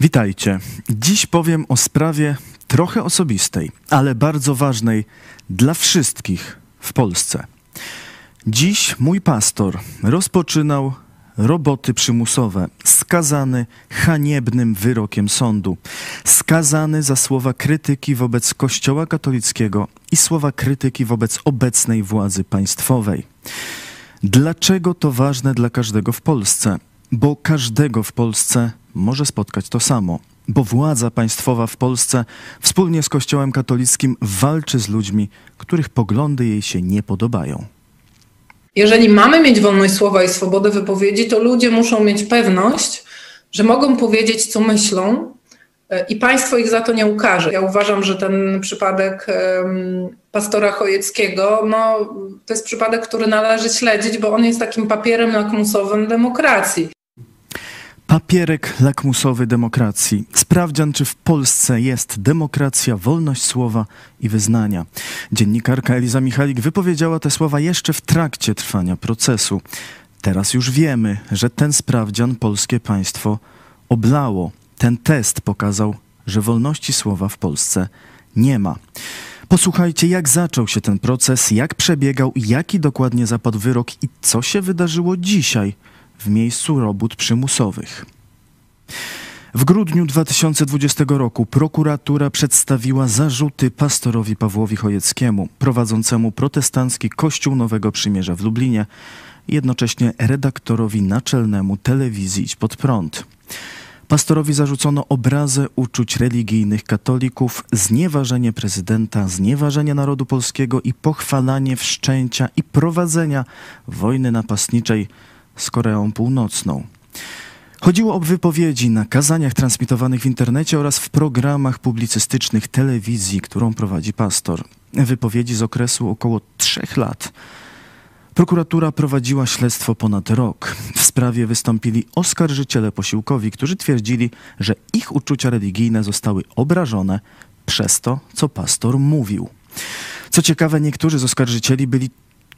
Witajcie. Dziś powiem o sprawie trochę osobistej, ale bardzo ważnej dla wszystkich w Polsce. Dziś mój pastor rozpoczynał roboty przymusowe, skazany haniebnym wyrokiem sądu, skazany za słowa krytyki wobec Kościoła katolickiego i słowa krytyki wobec obecnej władzy państwowej. Dlaczego to ważne dla każdego w Polsce? Bo każdego w Polsce może spotkać to samo, bo władza państwowa w Polsce wspólnie z Kościołem katolickim walczy z ludźmi, których poglądy jej się nie podobają. Jeżeli mamy mieć wolność słowa i swobodę wypowiedzi, to ludzie muszą mieć pewność, że mogą powiedzieć, co myślą, e, i państwo ich za to nie ukaże. Ja uważam, że ten przypadek pastora Chojeckiego, no, to jest przypadek, który należy śledzić, bo on jest takim papierem lakmusowym demokracji. Papierek lakmusowy demokracji. Sprawdzian, czy w Polsce jest demokracja, wolność słowa i wyznania. Dziennikarka Eliza Michalik wypowiedziała te słowa jeszcze w trakcie trwania procesu. Teraz już wiemy, że ten sprawdzian polskie państwo oblało. Ten test pokazał, że wolności słowa w Polsce nie ma. Posłuchajcie, jak zaczął się ten proces, jak przebiegał, jaki dokładnie zapadł wyrok i co się wydarzyło dzisiaj w miejscu robót przymusowych. W grudniu 2020 roku prokuratura przedstawiła zarzuty pastorowi Pawłowi Chojeckiemu, prowadzącemu protestancki Kościół Nowego Przymierza w Lublinie, jednocześnie redaktorowi naczelnemu telewizji Idź Pod Prąd. Pastorowi zarzucono obrazę uczuć religijnych katolików, znieważenie prezydenta, znieważenie narodu polskiego i pochwalanie wszczęcia i prowadzenia wojny napastniczej z Koreą Północną. Chodziło o wypowiedzi na kazaniach transmitowanych w internecie oraz w programach publicystycznych telewizji, którą prowadzi pastor. Wypowiedzi z okresu około trzech lat. Prokuratura prowadziła śledztwo ponad rok. W sprawie wystąpili oskarżyciele posiłkowi, którzy twierdzili, że ich uczucia religijne zostały obrażone przez to, co pastor mówił. Co ciekawe, niektórzy z oskarżycieli byli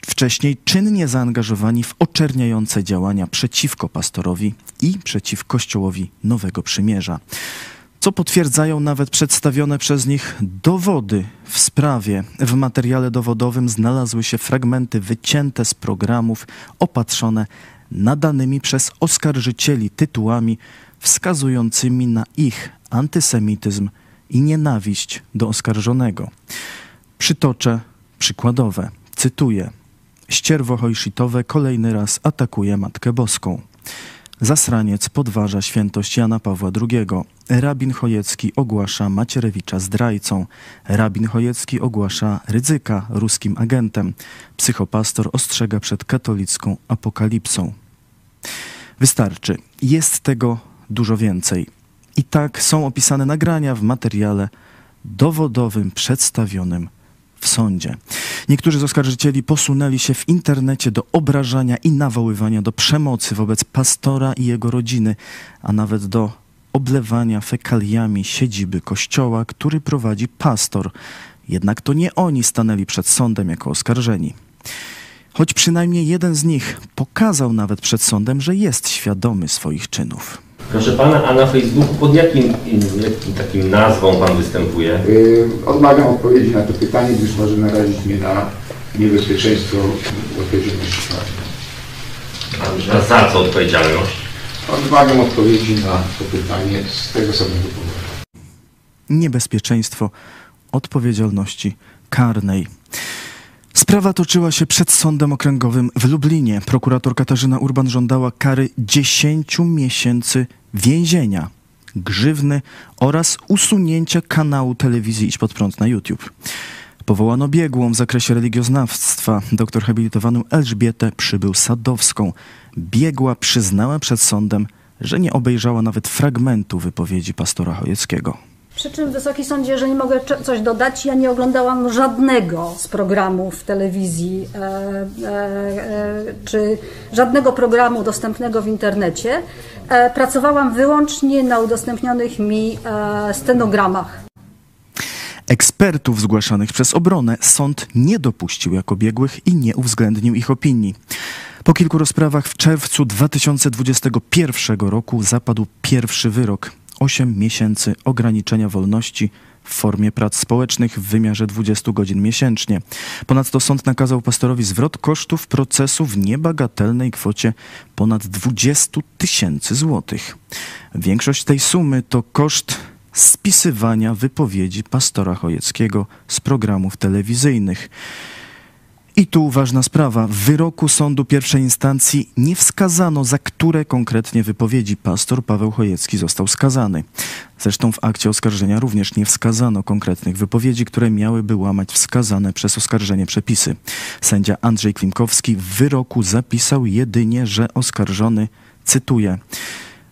wcześniej czynnie zaangażowani w oczerniające działania przeciwko pastorowi i przeciw Kościołowi Nowego Przymierza. Co potwierdzają nawet przedstawione przez nich dowody w sprawie. W materiale dowodowym znalazły się fragmenty wycięte z programów opatrzone nadanymi przez oskarżycieli tytułami wskazującymi na ich antysemityzm i nienawiść do oskarżonego. Przytoczę przykładowe. Cytuję: Ścierwo hojszitowe kolejny raz atakuje Matkę Boską. Zasraniec podważa świętość Jana Pawła II. Rabin Chojecki ogłasza Macierewicza zdrajcą. Rabin Chojecki ogłasza ryzyka ruskim agentem. Psychopastor ostrzega przed katolicką apokalipsą. Wystarczy. Jest tego dużo więcej. I tak są opisane nagrania w materiale dowodowym przedstawionym w sądzie. Niektórzy z oskarżycieli posunęli się w internecie do obrażania i nawoływania do przemocy wobec pastora i jego rodziny, a nawet do oblewania fekaliami siedziby kościoła, który prowadzi pastor. Jednak to nie oni stanęli przed sądem jako oskarżeni. Choć przynajmniej jeden z nich pokazał nawet przed sądem, że jest świadomy swoich czynów. Proszę pana, a na Facebooku pod jakim, jakim takim nazwą pan występuje? Yy, odmawiam odpowiedzi na to pytanie, gdyż może narazić mnie na niebezpieczeństwo odpowiedzialności A za co odpowiedzialność? Odmawiam odpowiedzi na to pytanie z tego samego powodu. Niebezpieczeństwo odpowiedzialności karnej. Sprawa toczyła się przed Sądem Okręgowym w Lublinie. Prokurator Katarzyna Urban żądała kary 10 miesięcy więzienia, grzywny oraz usunięcia kanału telewizji Idź Pod Prąd na YouTube. Powołano biegłą w zakresie religioznawstwa, doktor habilitowaną Elżbietę Przybył-Sadowską. Biegła przyznała przed sądem, że nie obejrzała nawet fragmentu wypowiedzi pastora Chojeckiego. Przy czym, Wysoki Sądzie, jeżeli mogę coś dodać, ja nie oglądałam żadnego z programów telewizji e, e, e, czy żadnego programu dostępnego w internecie. E, pracowałam wyłącznie na udostępnionych mi e, stenogramach. Ekspertów zgłaszanych przez obronę sąd nie dopuścił jako biegłych i nie uwzględnił ich opinii. Po kilku rozprawach w czerwcu 2021 roku zapadł pierwszy wyrok 8 miesięcy ograniczenia wolności w formie prac społecznych w wymiarze 20 godzin miesięcznie. Ponadto sąd nakazał pastorowi zwrot kosztów procesu w niebagatelnej kwocie ponad 20 tysięcy złotych. Większość tej sumy to koszt spisywania wypowiedzi pastora Chojeckiego z programów telewizyjnych. I tu ważna sprawa. W wyroku sądu pierwszej instancji nie wskazano, za które konkretnie wypowiedzi pastor Paweł Chojecki został skazany. Zresztą w akcie oskarżenia również nie wskazano konkretnych wypowiedzi, które miałyby łamać wskazane przez oskarżenie przepisy. Sędzia Andrzej Klimkowski w wyroku zapisał jedynie, że oskarżony, cytuję,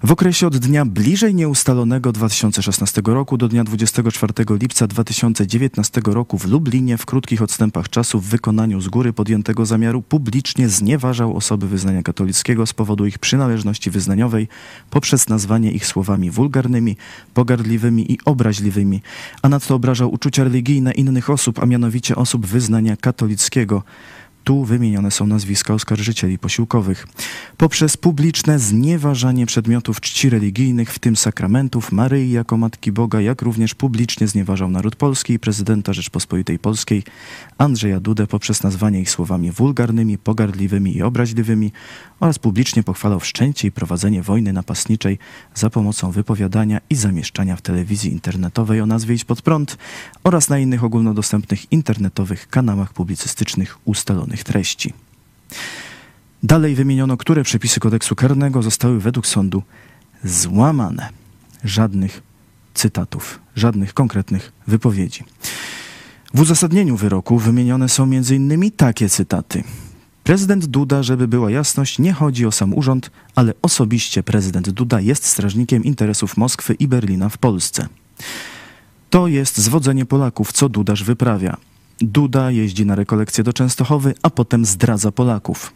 w okresie od dnia bliżej nieustalonego 2016 roku do dnia 24 lipca 2019 roku w Lublinie w krótkich odstępach czasu w wykonaniu z góry podjętego zamiaru publicznie znieważał osoby wyznania katolickiego z powodu ich przynależności wyznaniowej poprzez nazwanie ich słowami wulgarnymi, pogardliwymi i obraźliwymi, a nadto obrażał uczucia religijne innych osób, a mianowicie osób wyznania katolickiego. Tu wymienione są nazwiska oskarżycieli posiłkowych. Poprzez publiczne znieważanie przedmiotów czci religijnych, w tym sakramentów, Maryi jako Matki Boga, jak również publicznie znieważał naród polski i prezydenta Rzeczpospolitej Polskiej Andrzeja Dudę poprzez nazwanie ich słowami wulgarnymi, pogardliwymi i obraźliwymi oraz publicznie pochwalał wszczęcie i prowadzenie wojny napastniczej za pomocą wypowiadania i zamieszczania w telewizji internetowej o nazwie Idź Pod Prąd oraz na innych ogólnodostępnych internetowych kanałach publicystycznych ustalonych treści. Dalej wymieniono, które przepisy kodeksu karnego zostały według sądu złamane. Żadnych cytatów, żadnych konkretnych wypowiedzi. W uzasadnieniu wyroku wymienione są m.in. takie cytaty. Prezydent Duda, żeby była jasność, nie chodzi o sam urząd, ale osobiście prezydent Duda jest strażnikiem interesów Moskwy i Berlina w Polsce. To jest zwodzenie Polaków, co Dudasz wyprawia. Duda jeździ na rekolekcje do Częstochowy, a potem zdradza Polaków.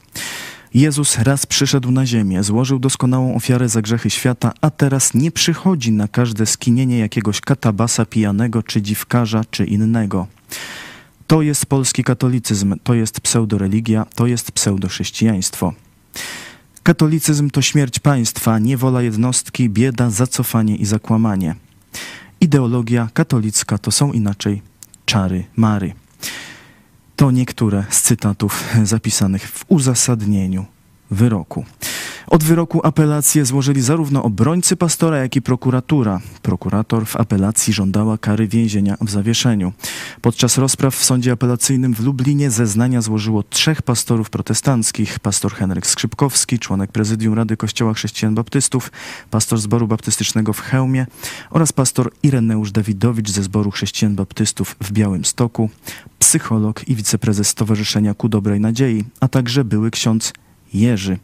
Jezus raz przyszedł na ziemię, złożył doskonałą ofiarę za grzechy świata, a teraz nie przychodzi na każde skinienie jakiegoś katabasa pijanego, czy dziwkarza, czy innego. To jest polski katolicyzm, to jest pseudoreligia, to jest pseudochrześcijaństwo. Katolicyzm to śmierć państwa, niewola jednostki, bieda, zacofanie i zakłamanie. Ideologia katolicka to są inaczej czary Mary. To niektóre z cytatów zapisanych w uzasadnieniu wyroku. Od wyroku apelację złożyli zarówno obrońcy pastora, jak i prokuratura. Prokurator w apelacji żądała kary więzienia w zawieszeniu. Podczas rozpraw w sądzie apelacyjnym w Lublinie zeznania złożyło trzech pastorów protestanckich. Pastor Henryk Skrzypkowski, członek prezydium Rady Kościoła Chrześcijan Baptystów, pastor Zboru Baptystycznego w Chełmie oraz pastor Ireneusz Dawidowicz ze Zboru Chrześcijan Baptystów w Białymstoku, psycholog i wiceprezes Stowarzyszenia Ku Dobrej Nadziei, a także były ksiądz Jerzy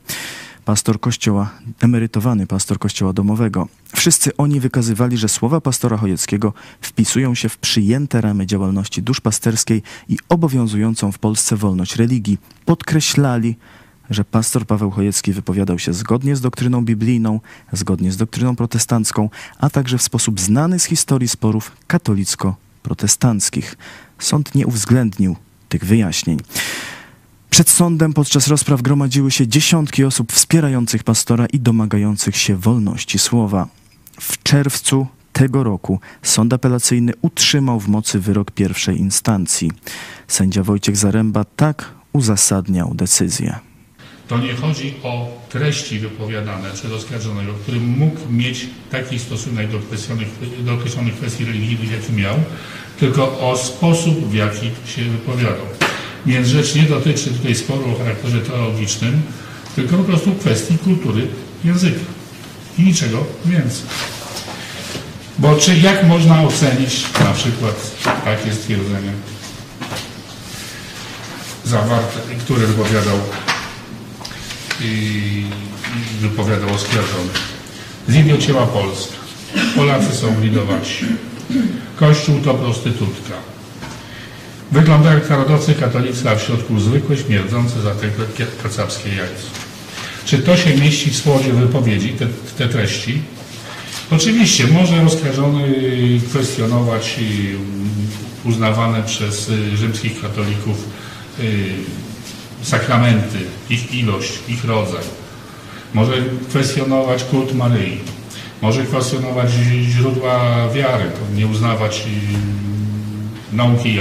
pastor kościoła, emerytowany pastor kościoła domowego. Wszyscy oni wykazywali, że słowa pastora Chojeckiego wpisują się w przyjęte ramy działalności duszpasterskiej i obowiązującą w Polsce wolność religii. Podkreślali, że pastor Paweł Chojecki wypowiadał się zgodnie z doktryną biblijną, zgodnie z doktryną protestancką, a także w sposób znany z historii sporów katolicko-protestanckich. Sąd nie uwzględnił tych wyjaśnień. Przed sądem podczas rozpraw gromadziły się dziesiątki osób wspierających pastora i domagających się wolności słowa. W czerwcu tego roku sąd apelacyjny utrzymał w mocy wyrok pierwszej instancji. Sędzia Wojciech Zaręba tak uzasadniał decyzję. To nie chodzi o treści wypowiadane przez oskarżonego, który mógł mieć taki stosunek do określonych, do określonych kwestii religijnych, jaki miał, tylko o sposób, w jaki się wypowiadał. Więc rzecz nie dotyczy tutaj sporu o charakterze teologicznym, tylko po prostu kwestii kultury języka. I niczego więcej. Bo czy jak można ocenić na przykład takie stwierdzenie zawarte, które wypowiadał i wypowiadał oskarżony. Zidiociała Polska. Polacy są lidowaci. Kościół to prostytutka. Wygląda jak narodowcy katolicy, a w środku zwykłe, śmierdzące za te kacapskie jajce. Czy to się mieści w słowie wypowiedzi, te, te treści? Oczywiście, może oskarżony kwestionować uznawane przez y, rzymskich katolików y, sakramenty, ich ilość, ich rodzaj. Może kwestionować kult Maryi. Może kwestionować źródła wiary, nie uznawać nauki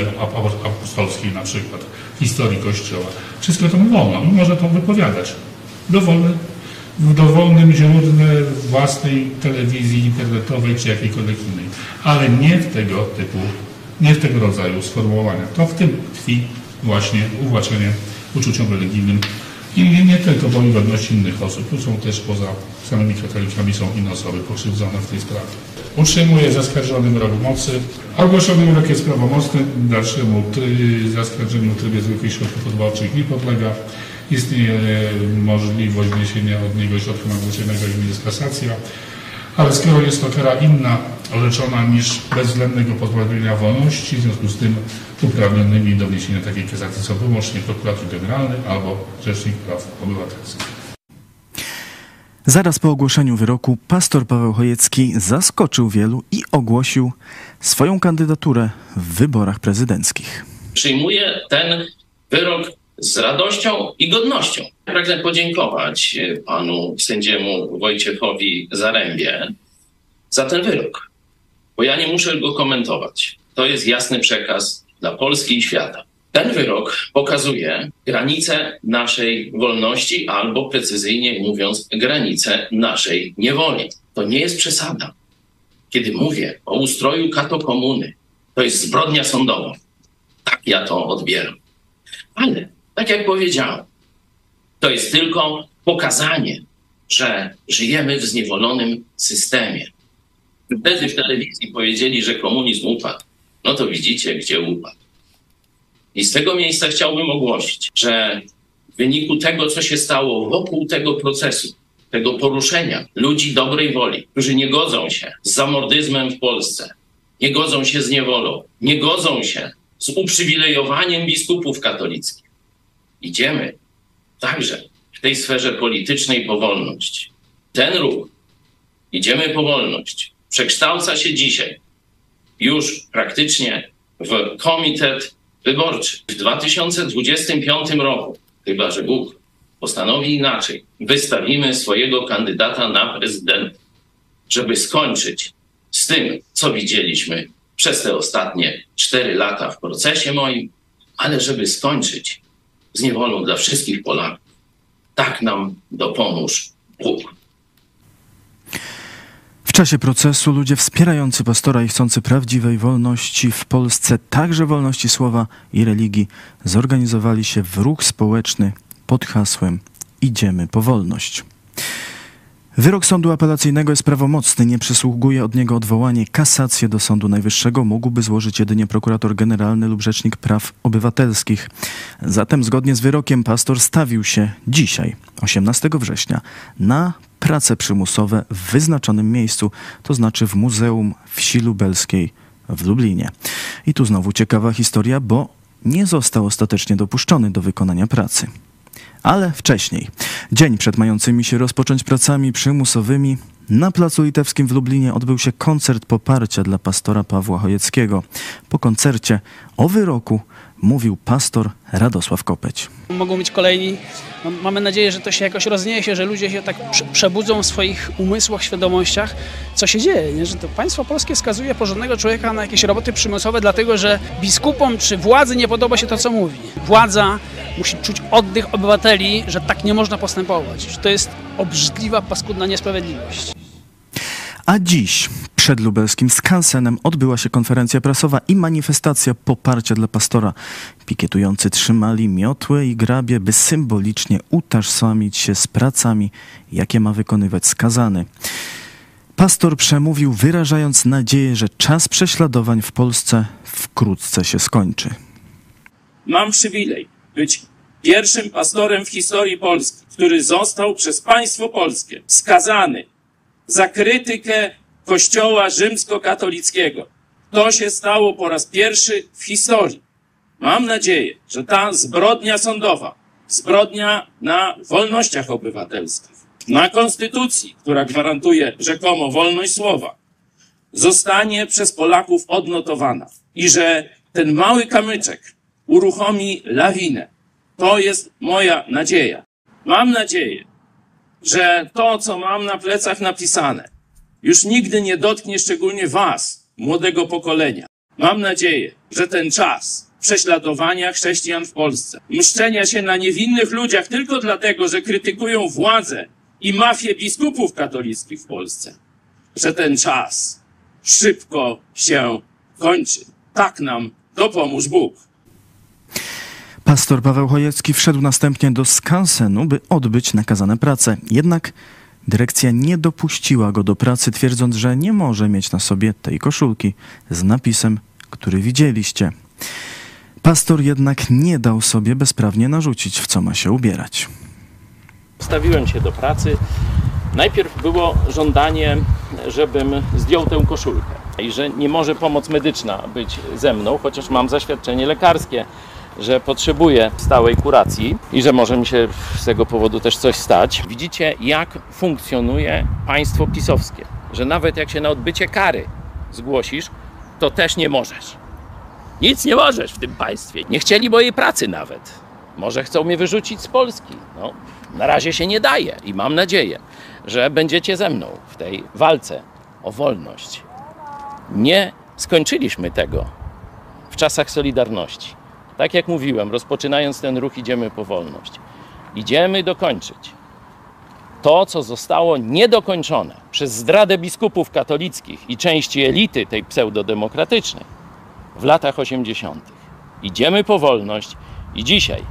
apostolskiej na przykład, historii Kościoła. Wszystko to wolno, może to wypowiadać. Dowolny, w dowolnym źródle własnej telewizji internetowej czy jakiejkolwiek innej. Ale nie w tego typu, nie w tego rodzaju sformułowaniach. To w tym tkwi właśnie uwłaczenie uczuciom religijnym i nie tylko woli godności innych osób. Tu są też poza samymi katolikami są inne osoby pokrzywdzone w tej sprawie. Utrzymuje zaskarżony wyrok mocy. Ogłoszony wyrok jest prawomocny. Dalszemu zaskarżeniu w trybie zwykłych środków odwoławczych nie podlega. Istnieje możliwość wniesienia od niego środku nadzwyczajnego, jakim jest kasacja. Ale skoro jest to kara inna, leczona niż bezwzględnego pozbawienia wolności, w związku z tym uprawnionymi do wniesienia takiej kasacji są wyłącznie prokurator generalny albo Rzecznik Praw Obywatelskich. Zaraz po ogłoszeniu wyroku pastor Paweł Chojecki zaskoczył wielu i ogłosił swoją kandydaturę w wyborach prezydenckich. Przyjmuję ten wyrok z radością i godnością. Pragnę podziękować panu sędziemu Wojciechowi Zarębie za ten wyrok, bo ja nie muszę go komentować. To jest jasny przekaz dla Polski i świata. Ten wyrok pokazuje granice naszej wolności, albo precyzyjnie mówiąc, granice naszej niewoli. To nie jest przesada. Kiedy mówię o ustroju katokomuny, to jest zbrodnia sądowa. Tak ja to odbieram. Ale, tak jak powiedziałem, to jest tylko pokazanie, że żyjemy w zniewolonym systemie. Wtedy w telewizji powiedzieli, że komunizm upadł. No to widzicie, gdzie upadł. I z tego miejsca chciałbym ogłosić, że w wyniku tego, co się stało wokół tego procesu, tego poruszenia ludzi dobrej woli, którzy nie godzą się z zamordyzmem w Polsce, nie godzą się z niewolą, nie godzą się z uprzywilejowaniem biskupów katolickich. Idziemy także w tej sferze politycznej po wolność. Ten ruch, idziemy po wolność, przekształca się dzisiaj już praktycznie w komitet wyborczy. W 2025 roku, chyba że Bóg postanowi inaczej, wystawimy swojego kandydata na prezydenta, żeby skończyć z tym, co widzieliśmy przez te ostatnie cztery lata w procesie moim, ale żeby skończyć z niewolą dla wszystkich Polaków. Tak nam dopomóż Bóg. W czasie procesu ludzie wspierający pastora i chcący prawdziwej wolności w Polsce, także wolności słowa i religii, zorganizowali się w ruch społeczny pod hasłem Idziemy po wolność. Wyrok sądu apelacyjnego jest prawomocny, nie przysługuje od niego odwołanie. Kasację do Sądu Najwyższego mógłby złożyć jedynie prokurator generalny lub rzecznik praw obywatelskich. Zatem zgodnie z wyrokiem pastor stawił się dzisiaj, 18 września, na prace przymusowe w wyznaczonym miejscu, to znaczy w Muzeum Wsi Lubelskiej w Lublinie. I tu znowu ciekawa historia, bo nie został ostatecznie dopuszczony do wykonania pracy. Ale wcześniej, dzień przed mającymi się rozpocząć pracami przymusowymi, na Placu Litewskim w Lublinie odbył się koncert poparcia dla pastora Pawła Chojeckiego. Po koncercie o wyroku mówił pastor Radosław Kopeć. Mogą być kolejni. Mamy nadzieję, że to się jakoś rozniesie, że ludzie się tak przebudzą w swoich umysłach, świadomościach, co się dzieje. Nie? Że to państwo polskie skazuje porządnego człowieka na jakieś roboty przymusowe, dlatego że biskupom czy władzy nie podoba się to, co mówi. Władza musi czuć oddech obywateli, że tak nie można postępować. Że to jest obrzydliwa, paskudna niesprawiedliwość. A dziś przed lubelskim skansenem odbyła się konferencja prasowa i manifestacja poparcia dla pastora. Pikietujący trzymali miotłe i grabie, by symbolicznie utożsamić się z pracami, jakie ma wykonywać skazany. Pastor przemówił, wyrażając nadzieję, że czas prześladowań w Polsce wkrótce się skończy. Mam przywilej być pierwszym pastorem w historii Polski, który został przez państwo polskie skazany za krytykę Kościoła rzymskokatolickiego. To się stało po raz pierwszy w historii. Mam nadzieję, że ta zbrodnia sądowa, zbrodnia na wolnościach obywatelskich, na konstytucji, która gwarantuje rzekomo wolność słowa, zostanie przez Polaków odnotowana i że ten mały kamyczek uruchomi lawinę. To jest moja nadzieja. Mam nadzieję, że to, co mam na plecach napisane, już nigdy nie dotknie szczególnie Was, młodego pokolenia. Mam nadzieję, że ten czas prześladowania chrześcijan w Polsce, mszczenia się na niewinnych ludziach tylko dlatego, że krytykują władzę i mafię biskupów katolickich w Polsce, że ten czas szybko się kończy. Tak nam dopomóż Bóg. Pastor Paweł Chojecki wszedł następnie do skansenu, by odbyć nakazane prace. Jednak dyrekcja nie dopuściła go do pracy, twierdząc, że nie może mieć na sobie tej koszulki z napisem, który widzieliście. Pastor jednak nie dał sobie bezprawnie narzucić, w co ma się ubierać. Stawiłem się do pracy. Najpierw było żądanie, żebym zdjął tę koszulkę i że nie może pomoc medyczna być ze mną, chociaż mam zaświadczenie lekarskie, że potrzebuję stałej kuracji i że może mi się z tego powodu też coś stać. Widzicie, jak funkcjonuje państwo pisowskie, że nawet jak się na odbycie kary zgłosisz, to też nie możesz. Nic nie możesz w tym państwie. Nie chcieli mojej pracy nawet. Może chcą mnie wyrzucić z Polski. No, na razie się nie daje i mam nadzieję, że będziecie ze mną w tej walce o wolność. Nie skończyliśmy tego w czasach Solidarności. Tak jak mówiłem, rozpoczynając ten ruch, idziemy po wolność. Idziemy dokończyć to, co zostało niedokończone przez zdradę biskupów katolickich i części elity tej pseudodemokratycznej w latach 80. Idziemy po wolność i dzisiaj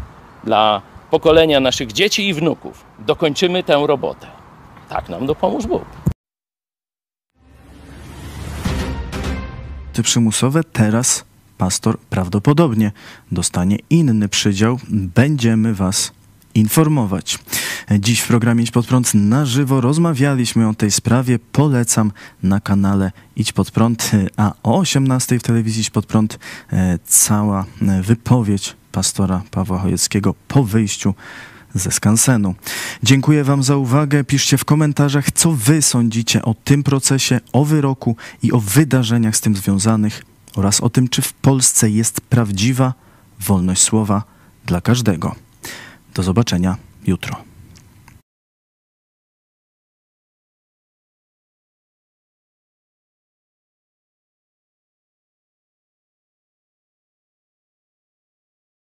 dla pokolenia naszych dzieci i wnuków dokończymy tę robotę. Tak nam dopomóż Bóg. Te przymusowe teraz pastor prawdopodobnie dostanie inny przydział. Będziemy Was informować. Dziś w programie Idź Pod Prąd na żywo rozmawialiśmy o tej sprawie. Polecam na kanale Idź Pod Prąd, a o 18 w telewizji Idź Pod Prąd e, cała e, wypowiedź pastora Pawła Chojeckiego po wyjściu ze skansenu. Dziękuję Wam za uwagę. Piszcie w komentarzach, co Wy sądzicie o tym procesie, o wyroku i o wydarzeniach z tym związanych oraz o tym, czy w Polsce jest prawdziwa wolność słowa dla każdego. Do zobaczenia jutro.